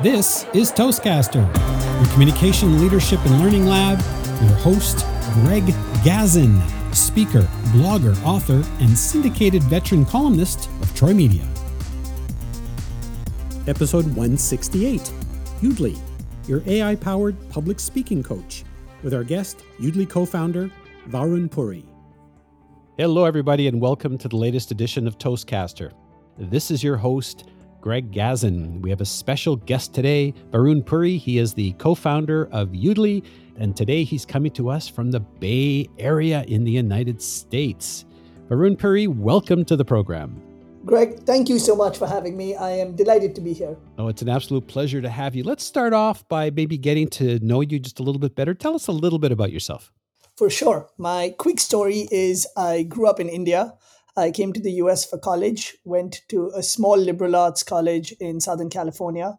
This is Toastcaster, your communication, leadership, and learning lab. Your host, Greg Gazin, speaker, blogger, author, and syndicated veteran columnist of Troy Media. Episode 168 Yoodli, your AI powered public speaking coach, with our guest, Yoodli co founder, Varun Puri. Hello, everybody, and welcome to the latest edition of Toastcaster. This is your host, Greg Gazin. We have a special guest today, Varun Puri. He is the co founder of Yoodli, and today he's coming to us from the Bay Area in the United States. Varun Puri, welcome to the program. Greg, thank you so much for having me. I am delighted to be here. Oh, it's an absolute pleasure to have you. Let's start off by maybe getting to know you just a little bit better. Tell us a little bit about yourself. For sure. My quick story is I grew up in India. I came to the US for college, went to a small liberal arts college in Southern California,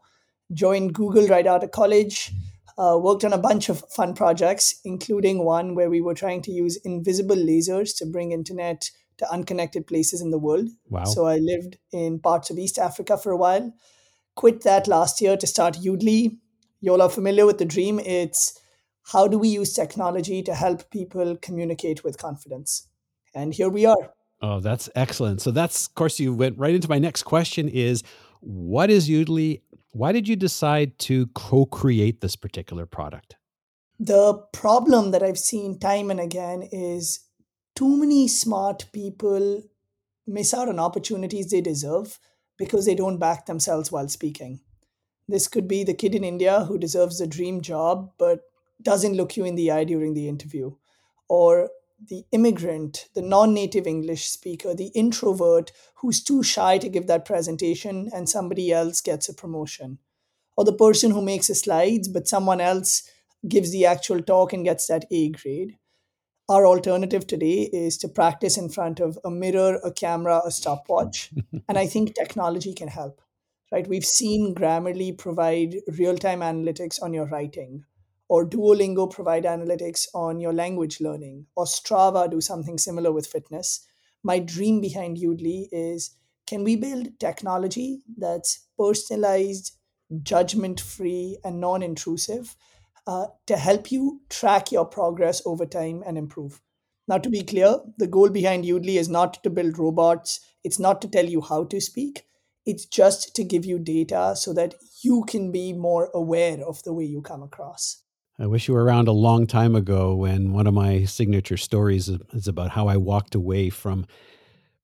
joined Google right out of college, uh, worked on a bunch of fun projects, including one where we were trying to use invisible lasers to bring internet to unconnected places in the world. Wow. So I lived in parts of East Africa for a while, quit that last year to start Yoodli. You all are familiar with the dream. It's how do we use technology to help people communicate with confidence? And here we are. Oh, that's excellent. So that's of course you went right into my next question is what is Yoodli? Why did you decide to co-create this particular product? The problem that I've seen time and again is too many smart people miss out on opportunities they deserve because they don't back themselves while speaking. This could be the kid in India who deserves a dream job but doesn't look you in the eye during the interview, or the immigrant, the non native English speaker, the introvert who's too shy to give that presentation and somebody else gets a promotion, or the person who makes the slides but someone else gives the actual talk and gets that A grade. Our alternative today is to practice in front of a mirror, a camera, a stopwatch. and I think technology can help. Right? We've seen Grammarly provide real-time analytics on your writing or Duolingo provide analytics on your language learning, or Strava do something similar with fitness. My dream behind Yoodli is can we build technology that's personalized, judgment free, and non intrusive uh, to help you track your progress over time and improve? Now, to be clear, the goal behind Yoodli is not to build robots, it's not to tell you how to speak. It's just to give you data so that you can be more aware of the way you come across. I wish you were around a long time ago when one of my signature stories is about how I walked away from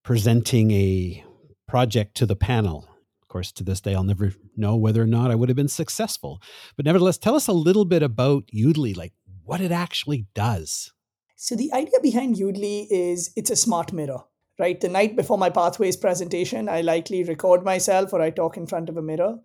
presenting a project to the panel. Of course, to this day, I'll never know whether or not I would have been successful. But nevertheless, tell us a little bit about Yoodli, like what it actually does. So, the idea behind Yoodli is it's a smart mirror, right? The night before my Pathways presentation, I likely record myself or I talk in front of a mirror.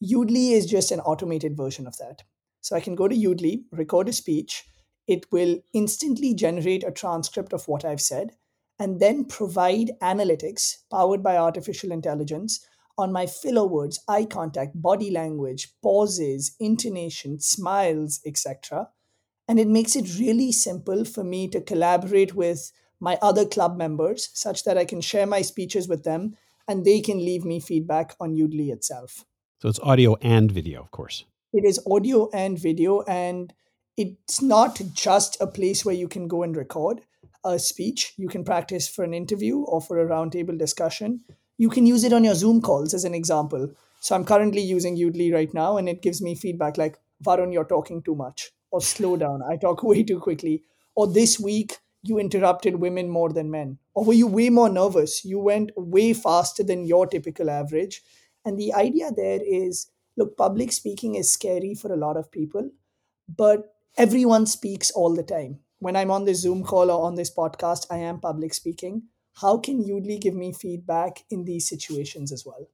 Yoodli is just an automated version of that. So I can go to Yoodli, record a speech. It will instantly generate a transcript of what I've said and then provide analytics powered by artificial intelligence on my filler words, eye contact, body language, pauses, intonation, smiles, etc. And it makes it really simple for me to collaborate with my other club members such that I can share my speeches with them and they can leave me feedback on Yoodli itself. So it's audio and video, of course. It is audio and video, and it's not just a place where you can go and record a speech. You can practice for an interview or for a roundtable discussion. You can use it on your Zoom calls as an example. So I'm currently using Yoodli right now, and it gives me feedback like, Varun, you're talking too much, or slow down, I talk way too quickly, or this week you interrupted women more than men, or were you way more nervous? You went way faster than your typical average. And the idea there is look, public speaking is scary for a lot of people, but everyone speaks all the time. When I'm on this Zoom call or on this podcast, I am public speaking. How can Yoodli give me feedback in these situations as well?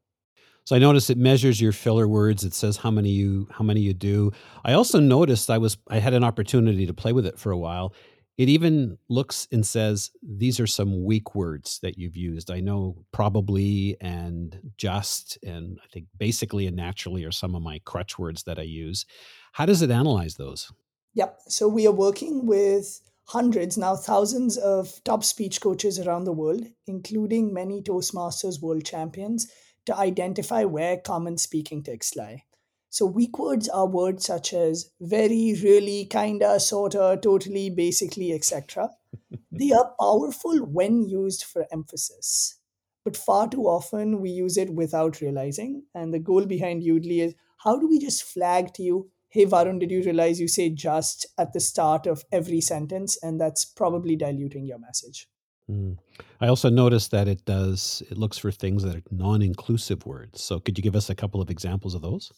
So I noticed it measures your filler words. It says how many you how many you do. I also noticed I was I had an opportunity to play with it for a while, it even looks and says, these are some weak words that you've used. I know probably and just, and I think basically and naturally are some of my crutch words that I use. How does it analyze those? Yep. So we are working with hundreds, now thousands of top speech coaches around the world, including many Toastmasters world champions, to identify where common speaking tics lie. So weak words are words such as very, really, kinda, sorta, totally, basically, etc. they are powerful when used for emphasis. But far too often we use it without realizing. And the goal behind Yoodli is how do we just flag to you, hey Varun, did you realize you say just at the start of every sentence? And that's probably diluting your message. Mm. I also noticed that it does, it looks for things that are non inclusive words. So could you give us a couple of examples of those?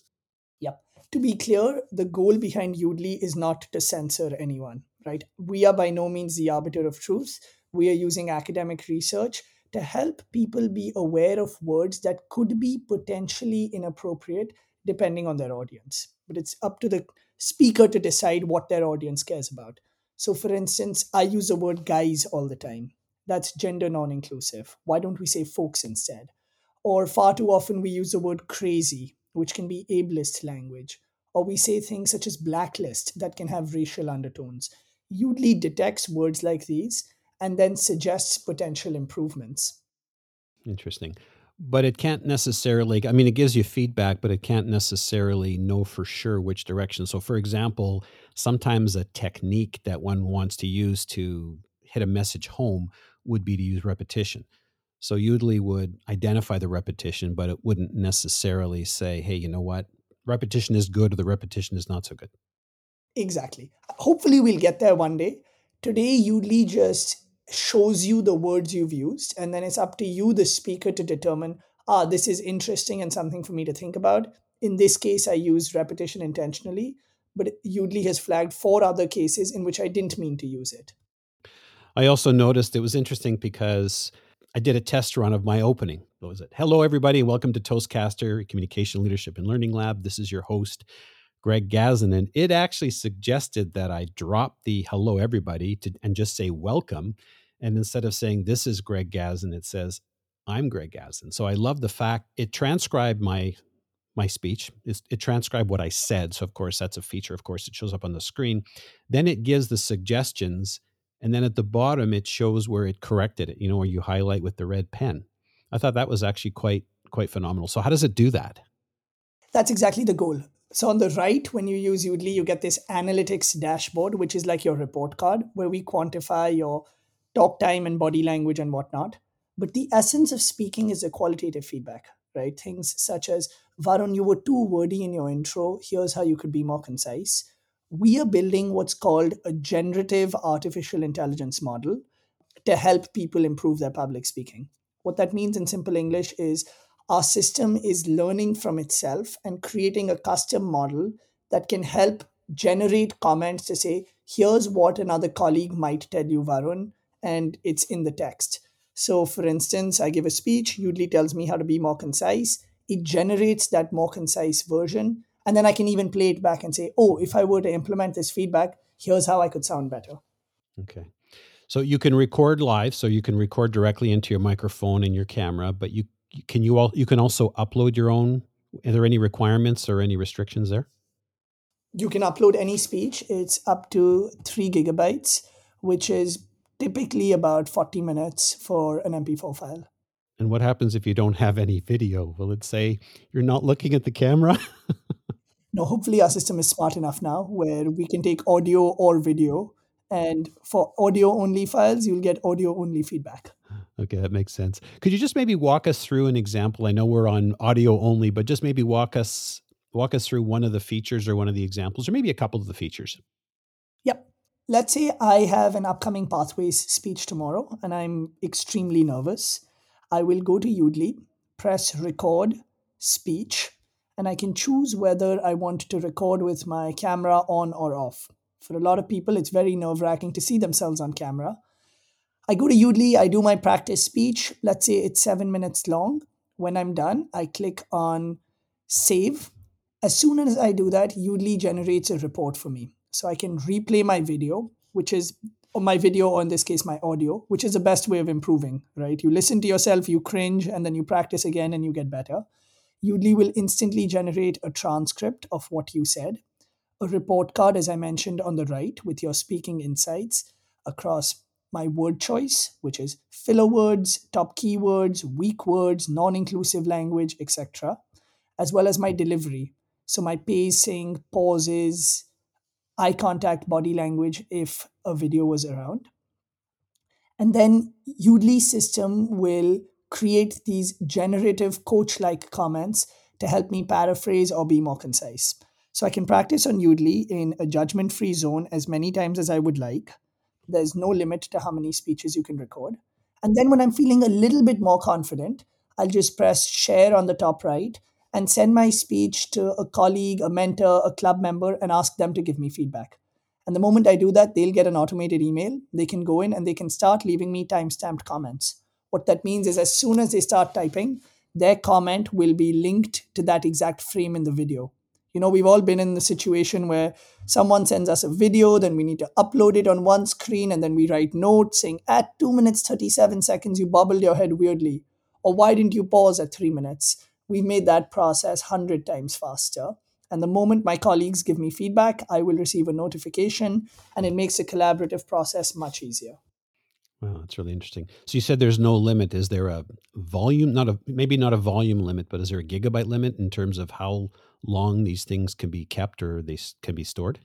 To be clear, the goal behind Yoodli is not to censor anyone, right? We are by no means the arbiter of truth. We are using academic research to help people be aware of words that could be potentially inappropriate depending on their audience. But it's up to the speaker to decide what their audience cares about. So, for instance, I use the word guys all the time. That's gender non inclusive. Why don't we say folks instead? Or far too often we use the word crazy which can be ableist language, or we say things such as blacklist that can have racial undertones. Yoodli detects words like these and then suggests potential improvements. Interesting. But it can't necessarily, I mean, it gives you feedback, but it can't necessarily know for sure which direction. So, for example, sometimes a technique that one wants to use to hit a message home would be to use repetition. So Yoodli would identify the repetition, but it wouldn't necessarily say, hey, you know what? Repetition is good or the repetition is not so good. Exactly. Hopefully, we'll get there one day. Today, Yoodli just shows you the words you've used, and then it's up to you, the speaker, to determine, ah, this is interesting and something for me to think about. In this case, I used repetition intentionally, but Yoodli has flagged four other cases in which I didn't mean to use it. I also noticed it was interesting because I did a test run of my opening. What was it? Hello, everybody, welcome to Toastcaster Communication Leadership and Learning Lab. This is your host, Greg Gazin, and it actually suggested that I drop the hello, everybody, to, and just say welcome. And instead of saying this is Greg Gazin, it says I'm Greg Gazin. So I love the fact it transcribed my my speech. It, it transcribed what I said. So of course that's a feature. Of course it shows up on the screen. Then it gives the suggestions and then at the bottom it shows where it corrected it you know where you highlight with the red pen. I thought that was actually quite quite phenomenal. So how does it do that? That's exactly the goal. So on the right when you use Yoodli you get this analytics dashboard which is like your report card where we quantify your talk time and body language and whatnot. But the essence of speaking is the qualitative feedback right? Things such as varun you were too wordy in your intro. Here's how you could be more concise we are building what's called a generative artificial intelligence model to help people improve their public speaking. What that means in simple English is our system is learning from itself and creating a custom model that can help generate comments to say, here's what another colleague might tell you, Varun, and it's in the text. So, for instance, I give a speech, Yoodli tells me how to be more concise. It generates that more concise version and then I can even play it back and say, oh, if I were to implement this feedback, here's how I could sound better. Okay. So you can record live, so you can record directly into your microphone and your camera, but you can you all you can also upload your own. Are there any requirements or any restrictions there? You can upload any speech. It's up to three gigabytes, which is typically about 40 minutes for an MP4 file. And what happens if you don't have any video? Will it say you're not looking at the camera? no, hopefully our system is smart enough now where we can take audio or video. And for audio only files, you'll get audio only feedback. Okay, that makes sense. Could you just maybe walk us through an example? I know we're on audio only, but just maybe walk us walk us through one of the features or one of the examples, or maybe a couple of the features. Yep. Let's say I have an upcoming Pathways speech tomorrow and I'm extremely nervous. I will go to Yoodli, press record speech, and I can choose whether I want to record with my camera on or off. For a lot of people, it's very nerve wracking to see themselves on camera. I go to Yoodli, I do my practice speech. Let's say it's seven minutes long. When I'm done, I click on save. As soon as I do that, Yoodli generates a report for me. So I can replay my video, which is my video, or in this case, my audio, which is the best way of improving, right? You listen to yourself, you cringe, and then you practice again and you get better. Yoodli will instantly generate a transcript of what you said, a report card, as I mentioned on the right, with your speaking insights across my word choice, which is filler words, top keywords, weak words, non inclusive language, etc., as well as my delivery. So my pacing, pauses, eye contact, body language if a video was around. And then Yoodli's system will create these generative coach like comments to help me paraphrase or be more concise. So I can practice on Yoodli in a judgment free zone as many times as I would like. There's no limit to how many speeches you can record. And then when I'm feeling a little bit more confident, I'll just press share on the top right and send my speech to a colleague, a mentor, a club member, and ask them to give me feedback. And the moment I do that, they'll get an automated email. They can go in and they can start leaving me time-stamped comments. What that means is as soon as they start typing, their comment will be linked to that exact frame in the video. You know, we've all been in the situation where someone sends us a video, then we need to upload it on one screen, and then we write notes saying, at 2 minutes 37 seconds, you bobbled your head weirdly. Or why didn't you pause at 3 minutes? We've made that process 100 times faster. And the moment my colleagues give me feedback, I will receive a notification, and it makes the collaborative process much easier. Wow, that's really interesting. So you said there's no limit. Is there a volume? Not a maybe not a volume limit, but is there a gigabyte limit in terms of how long these things can be kept or they can be stored?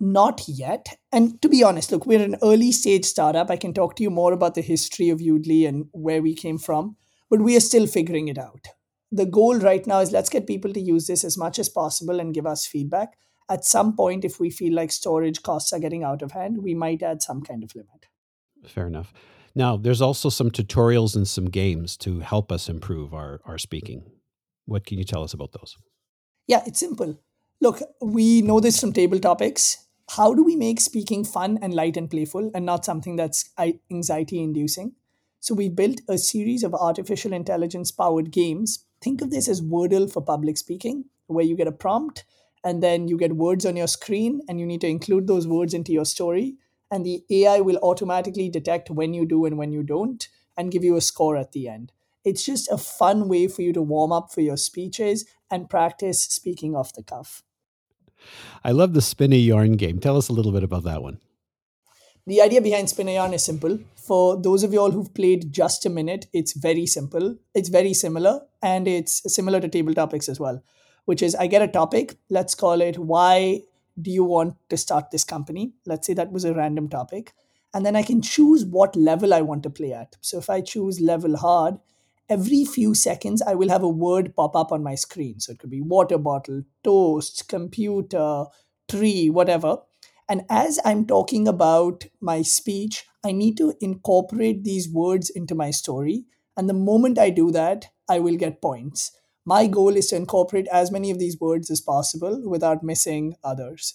Not yet. And to be honest, look, we're an early stage startup. I can talk to you more about the history of Yoodli and where we came from, but we are still figuring it out. The goal right now is let's get people to use this as much as possible and give us feedback. At some point, if we feel like storage costs are getting out of hand, we might add some kind of limit. Fair enough. Now, there's also some tutorials and some games to help us improve our, our speaking. What can you tell us about those? Yeah, it's simple. Look, we know this from table topics. How do we make speaking fun and light and playful and not something that's anxiety inducing? So, we built a series of artificial intelligence powered games. Think of this as Wordle for public speaking, where you get a prompt and then you get words on your screen and you need to include those words into your story and the AI will automatically detect when you do and when you don't and give you a score at the end. It's just a fun way for you to warm up for your speeches and practice speaking off the cuff. I love the spin a yarn game. Tell us a little bit about that one. The idea behind spin a yarn is simple. For those of you all who've played just a minute, it's very simple. It's very similar and it's similar to table topics as well, which is I get a topic, let's call it why do you want to start this company? Let's say that was a random topic. And then I can choose what level I want to play at. So if I choose level hard, every few seconds I will have a word pop up on my screen. So it could be water bottle, toast, computer, tree, whatever. And as I'm talking about my speech, I need to incorporate these words into my story. And the moment I do that, I will get points my goal is to incorporate as many of these words as possible without missing others.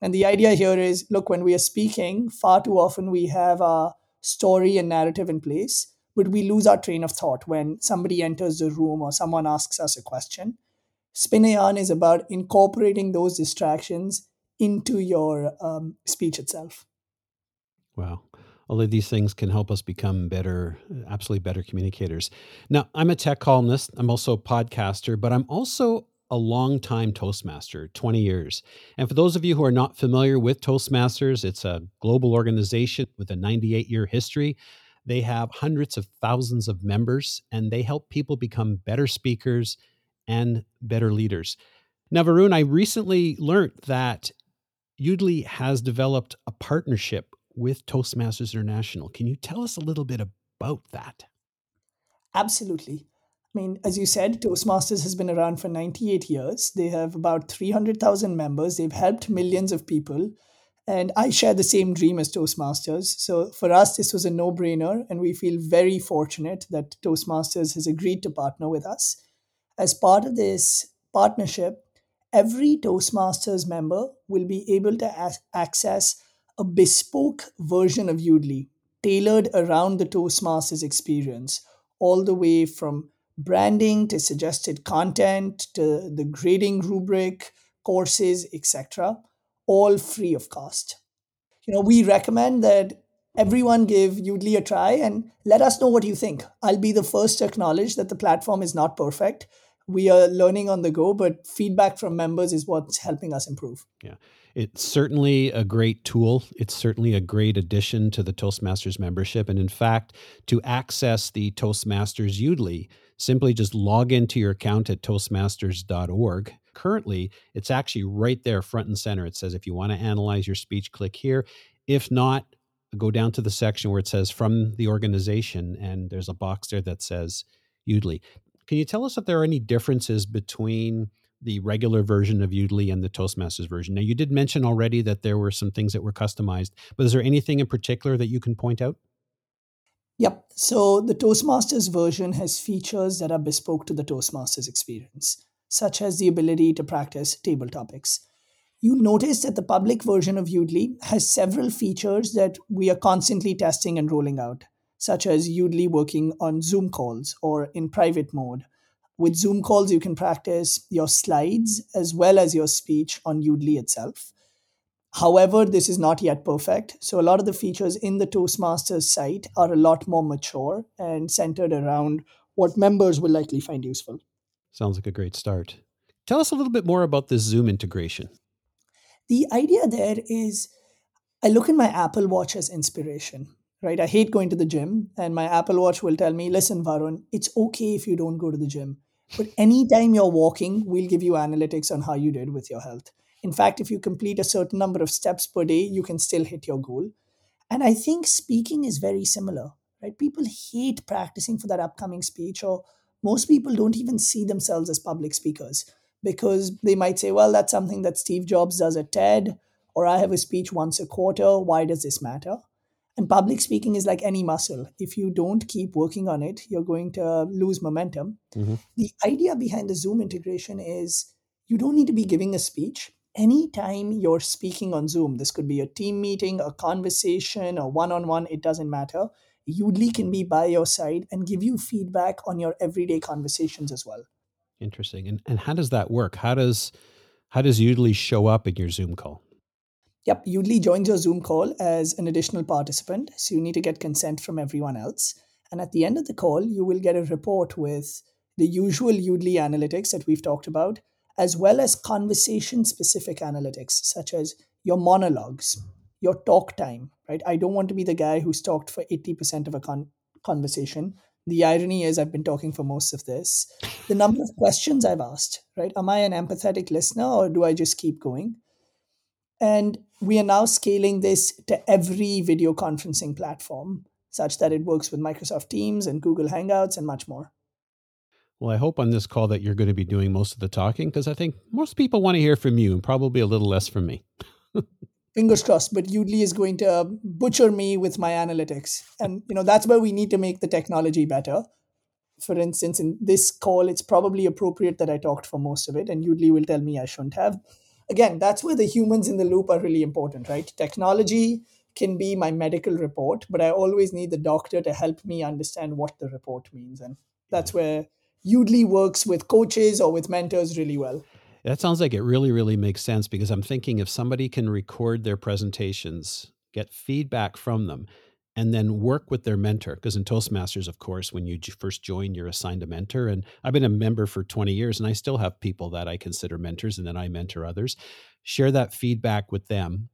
And the idea here is look, when we are speaking, far too often we have a story and narrative in place, but we lose our train of thought when somebody enters the room or someone asks us a question. Spin a yarn is about incorporating those distractions into your um, speech itself. Wow all of these things can help us become better, uh, absolutely better communicators. Now, I'm a tech columnist, I'm also a podcaster, but I'm also a long-time Toastmaster, 20 years. And for those of you who are not familiar with Toastmasters, it's a global organization with a 98 year history. They have hundreds of thousands of members and they help people become better speakers and better leaders. Now, Varun, I recently learned that Yoodli has developed a partnership with Toastmasters International. Can you tell us a little bit about that? Absolutely. I mean, as you said, Toastmasters has been around for 98 years. They have about 300,000 members. They've helped millions of people. And I share the same dream as Toastmasters. So for us, this was a no brainer. And we feel very fortunate that Toastmasters has agreed to partner with us. As part of this partnership, every Toastmasters member will be able to a- access a bespoke version of Yoodli tailored around the Toastmasters experience, all the way from branding to suggested content to the grading rubric, courses, etc., all free of cost. You know, we recommend that everyone give Yoodli a try and let us know what you think. I'll be the first to acknowledge that the platform is not perfect. We are learning on the go, but feedback from members is what's helping us improve. Yeah. It's certainly a great tool. It's certainly a great addition to the Toastmasters membership. And in fact, to access the Toastmasters Yoodli, simply just log into your account at toastmasters.org. Currently, it's actually right there front and center. It says if you want to analyze your speech, click here. If not, go down to the section where it says from the organization, and there's a box there that says Yoodli. Can you tell us if there are any differences between the regular version of Yoodli and the Toastmasters version? Now, you did mention already that there were some things that were customized, but is there anything in particular that you can point out? Yep. So the Toastmasters version has features that are bespoke to the Toastmasters experience, such as the ability to practice table topics. You'll notice that the public version of Yoodli has several features that we are constantly testing and rolling out, such as Yoodli working on Zoom calls or in private mode. With Zoom calls, you can practice your slides as well as your speech on Yoodli itself. However, this is not yet perfect. So, a lot of the features in the Toastmasters site are a lot more mature and centered around what members will likely find useful. Sounds like a great start. Tell us a little bit more about this Zoom integration. The idea there is I look in my Apple Watch as inspiration, right? I hate going to the gym, and my Apple Watch will tell me, listen, Varun, it's okay if you don't go to the gym. But anytime you're walking, we'll give you analytics on how you did with your health. In fact, if you complete a certain number of steps per day, you can still hit your goal. And I think speaking is very similar, right? People hate practicing for that upcoming speech, or most people don't even see themselves as public speakers because they might say, well, that's something that Steve Jobs does at TED, or I have a speech once a quarter. Why does this matter? And public speaking is like any muscle. If you don't keep working on it, you're going to lose momentum. Mm-hmm. The idea behind the Zoom integration is you don't need to be giving a speech. Anytime you're speaking on Zoom, this could be a team meeting, a conversation, a one on one, it doesn't matter. Yoodli can be by your side and give you feedback on your everyday conversations as well. Interesting. And and how does that work? How does how does Yoodli show up in your Zoom call? Yep, Yoodli joins your Zoom call as an additional participant, so you need to get consent from everyone else. And at the end of the call, you will get a report with the usual Yoodli analytics that we've talked about, as well as conversation specific analytics, such as your monologues, your talk time, right? I don't want to be the guy who's talked for 80% of a con- conversation. The irony is, I've been talking for most of this. The number of questions I've asked, right? Am I an empathetic listener or do I just keep going? And we are now scaling this to every video conferencing platform such that it works with Microsoft Teams and Google Hangouts and much more. Well, I hope on this call that you're going to be doing most of the talking because I think most people want to hear from you and probably a little less from me. fingers crossed but yoodli is going to uh, butcher me with my analytics and you know that's where we need to make the technology better for instance in this call it's probably appropriate that i talked for most of it and yoodli will tell me i shouldn't have again that's where the humans in the loop are really important right? Technology can be my medical report but i always need the doctor to help me understand what the report means and that's where yoodli works with coaches or with mentors really well. That sounds like it really, really makes sense because I'm thinking if somebody can record their presentations, get feedback from them, and then work with their mentor. Because in Toastmasters, of course, when you first join, you're assigned a mentor. And I've been a member for 20 years, and I still have people that I consider mentors, and then I mentor others. Share that feedback with them,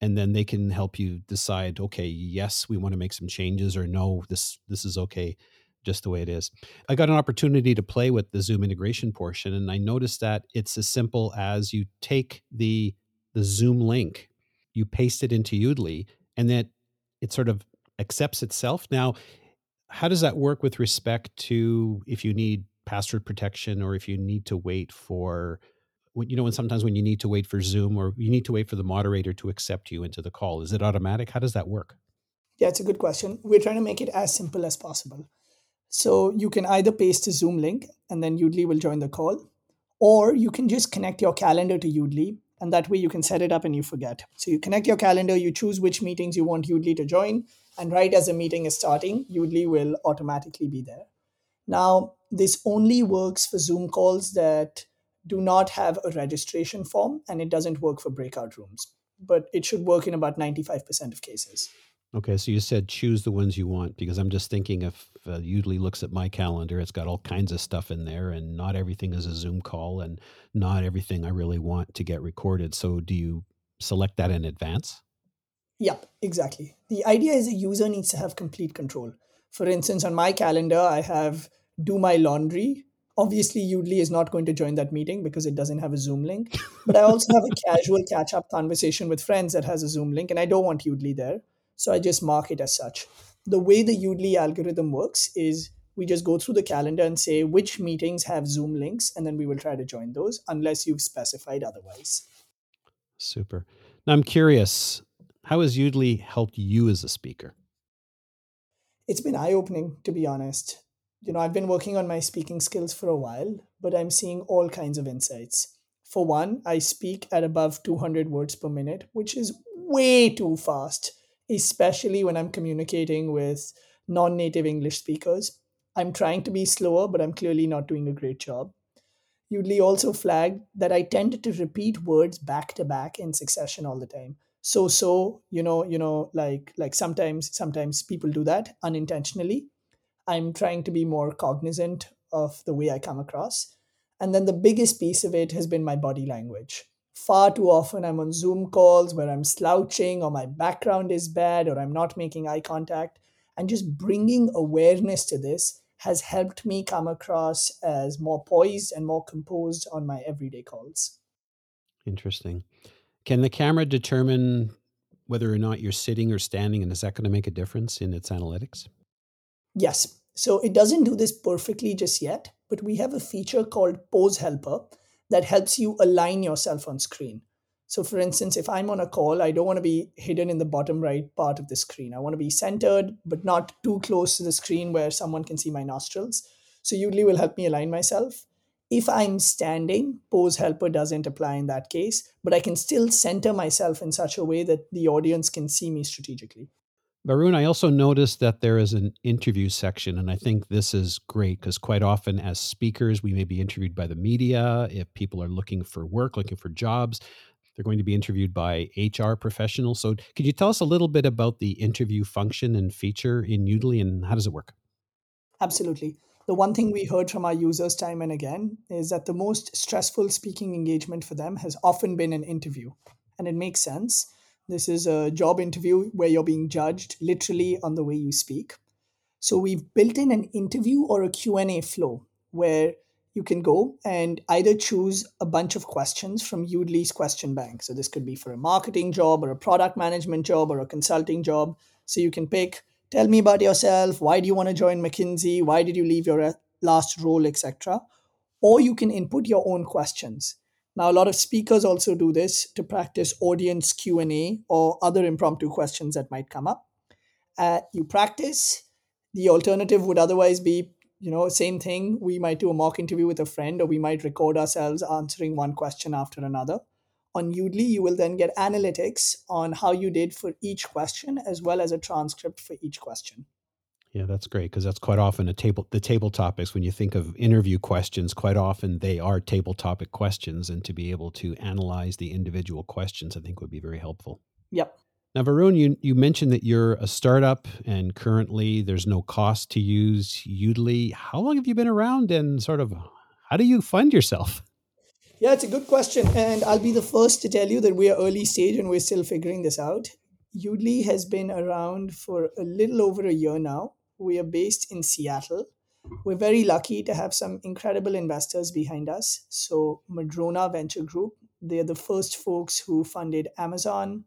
and then they can help you decide okay yes we want to make some changes or no this this is okay just the way it is. I got an opportunity to play with the Zoom integration portion, and I noticed that it's as simple as you take the the Zoom link, you paste it into Yoodli, and that it sort of accepts itself. Now, how does that work with respect to if you need password protection or if you need to wait for you know when sometimes when you need to wait for zoom or you need to wait for the moderator to accept you into the call? Is it automatic? How does that work? Yeah it's a good question. We're trying to make it as simple as possible. So you can either paste a Zoom link and then Yoodli will join the call, or you can just connect your calendar to Yoodli and that way you can set it up and you forget. So you connect your calendar, you choose which meetings you want Yoodli to join, and right as the meeting is starting, Yoodli will automatically be there. Now, this only works for Zoom calls that do not have a registration form and it doesn't work for breakout rooms, but it should work in about 95% of cases. Okay, so you said choose the ones you want because I'm just thinking if uh, Yoodli looks at my calendar, it's got all kinds of stuff in there, and not everything is a Zoom call, and not everything I really want to get recorded. So, do you select that in advance? Yep, exactly. The idea is a user needs to have complete control. For instance, on my calendar, I have do my laundry. Obviously, Yoodli is not going to join that meeting because it doesn't have a Zoom link. But I also have a casual catch up conversation with friends that has a Zoom link, and I don't want Yoodli there. So I just mark it as such. The way the Yoodli algorithm works is we just go through the calendar and say which meetings have Zoom links, and then we will try to join those unless you've specified otherwise. Super. Now I'm curious, how has Yoodli helped you as a speaker? It's been eye opening, to be honest. You know, I've been working on my speaking skills for a while, but I'm seeing all kinds of insights. For one, I speak at above 200 words per minute, which is way too fast, especially when I'm communicating with non native English speakers. I'm trying to be slower, but I'm clearly not doing a great job. Yoodli also flagged that I tended to repeat words back to back in succession all the time. So so, you know, you know, like like sometimes sometimes people do that unintentionally. I'm trying to be more cognizant of the way I come across. And then the biggest piece of it has been my body language. Far too often I'm on Zoom calls where I'm slouching or my background is bad or I'm not making eye contact. And just bringing awareness to this has helped me come across as more poised and more composed on my everyday calls. Interesting. Can the camera determine whether or not you're sitting or standing, and is that going to make a difference in its analytics? Yes. So it doesn't do this perfectly just yet, but we have a feature called Pose Helper that helps you align yourself on screen. So, for instance, if I'm on a call, I don't want to be hidden in the bottom right part of the screen. I want to be centered, but not too close to the screen where someone can see my nostrils. So, Yoodli will help me align myself. If I'm standing, Pose Helper doesn't apply in that case, but I can still center myself in such a way that the audience can see me strategically. Varun, I also noticed that there is an interview section, and I think this is great because quite often, as speakers, we may be interviewed by the media. If people are looking for work, looking for jobs, they're going to be interviewed by HR professionals. So, could you tell us a little bit about the interview function and feature in Yoodli and how does it work? Absolutely. The one thing we heard from our users time and again is that the most stressful speaking engagement for them has often been an interview. And it makes sense. This is a job interview where you're being judged literally on the way you speak. So we've built in an interview or a Q&A flow where you can go and either choose a bunch of questions from Yoodli's question bank. So this could be for a marketing job or a product management job or a consulting job. So you can pick, tell me about yourself, why do you want to join McKinsey, why did you leave your uh, last role, etc. Or you can input your own questions. Now a lot of speakers also do this to practice audience Q&A or other impromptu questions that might come up. Uh, you practice. The alternative would otherwise be you know same thing we might do a mock interview with a friend or we might record ourselves answering one question after another on yoodli you will then get analytics on how you did for each question as well as a transcript for each question yeah that's great because that's quite often a table the table topics when you think of interview questions quite often they are table topic questions and to be able to analyze the individual questions i think would be very helpful yep now, Varun, you, you mentioned that you're a startup and currently there's no cost to use Yoodli. How long have you been around and sort of how do you fund yourself? Yeah, it's a good question. And I'll be the first to tell you that we are early stage and we're still figuring this out. Yoodli has been around for a little over a year now. We are based in Seattle. We're very lucky to have some incredible investors behind us. So, Madrona Venture Group, they're the first folks who funded Amazon,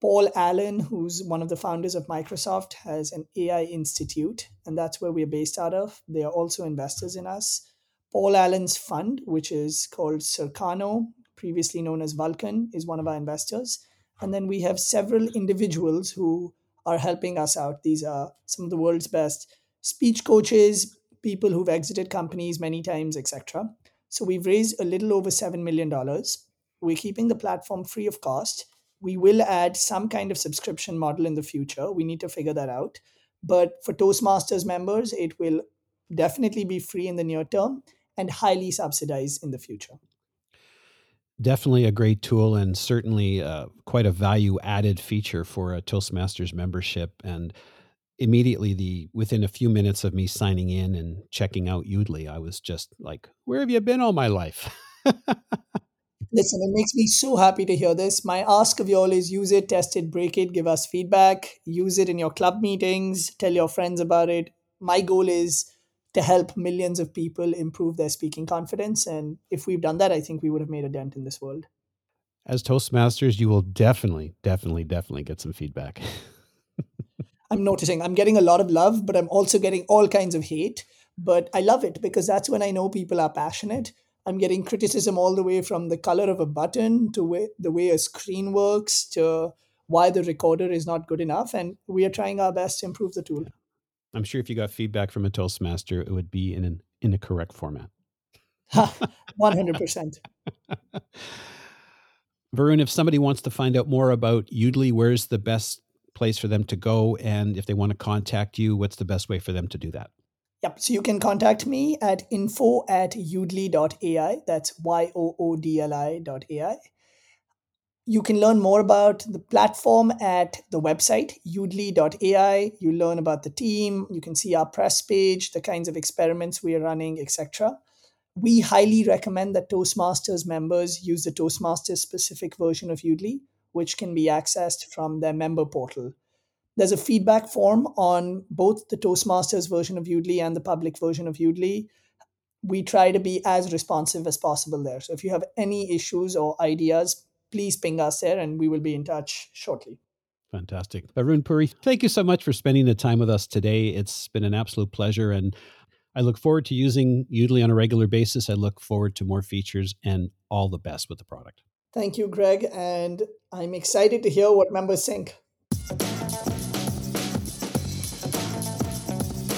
Paul Allen, who's one of the founders of Microsoft, has an AI institute, and that's where we're based out of. They are also investors in us. Paul Allen's fund, which is called Cercano, previously known as Vulcan, is one of our investors. And then we have several individuals who are helping us out. These are some of the world's best speech coaches, people who've exited companies many times, etc. So we've raised a little over $7 million. We're keeping the platform free of cost we will add some kind of subscription model in the future. We need to figure that out. But for Toastmasters members, it will definitely be free in the near term and highly subsidized in the future. Definitely a great tool and certainly uh, quite a value added feature for a Toastmasters membership. And immediately, the within a few minutes of me signing in and checking out Yoodli, I was just like, "Where have you been all my life?" Listen, it makes me so happy to hear this. My ask of you all is use it, test it, break it, give us feedback, use it in your club meetings, tell your friends about it. My goal is to help millions of people improve their speaking confidence. And if we've done that, I think we would have made a dent in this world. As Toastmasters, you will definitely, definitely, definitely get some feedback. I'm noticing I'm getting a lot of love, but I'm also getting all kinds of hate. But I love it because that's when I know people are passionate. I'm getting criticism all the way from the color of a button to way, the way a screen works to why the recorder is not good enough. And we are trying our best to improve the tool. I'm sure if you got feedback from a Toastmaster, it would be in an in a correct format. 100%. Varun, if somebody wants to find out more about Yoodli, where's the best place for them to go? And if they want to contact you, what's the best way for them to do that? Yep. So you can contact me at info at yoodli.ai. That's Y O O D L I dot AI. You can learn more about the platform at the website, yoodli.ai. You learn about the team. You can see our press page, the kinds of experiments we are running, etc. We highly recommend that Toastmasters members use the Toastmasters specific version of Yoodli, which can be accessed from their member portal. There's a feedback form on both the Toastmasters version of Yoodli and the public version of Yoodli. We try to be as responsive as possible there. So if you have any issues or ideas, please ping us there and we will be in touch shortly. Fantastic. Varun Puri, thank you so much for spending the time with us today. It's been an absolute pleasure. And I look forward to using Yoodli on a regular basis. I look forward to more features and all the best with the product. Thank you, Greg. And I'm excited to hear what members think.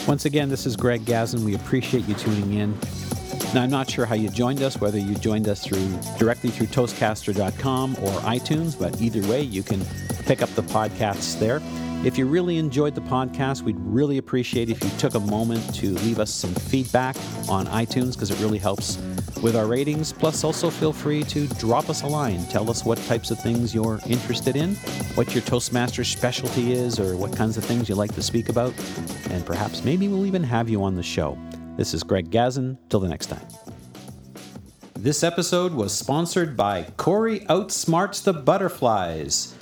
Once again, this is Greg Gazin. We appreciate you tuning in. Now, I'm not sure how you joined us, whether you joined us through directly through Toastcaster.com or iTunes, but either way, you can pick up the podcasts there. If you really enjoyed the podcast, we'd really appreciate if you took a moment to leave us some feedback on iTunes because it really helps with our ratings. Plus, also feel free to drop us a line. Tell us what types of things you're interested in, what your Toastmaster specialty is, or what kinds of things you like to speak about. And perhaps maybe we'll even have you on the show. This is Greg Gazin. Till the next time. This episode was sponsored by Corey Outsmarts the Butterflies,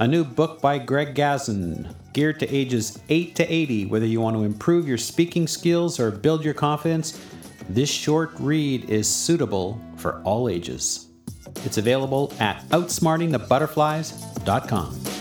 a new book by Greg Gazin, geared to ages 8 to 80. Whether you want to improve your speaking skills or build your confidence, this short read is suitable for all ages. It's available at outsmartingthebutterflies.com.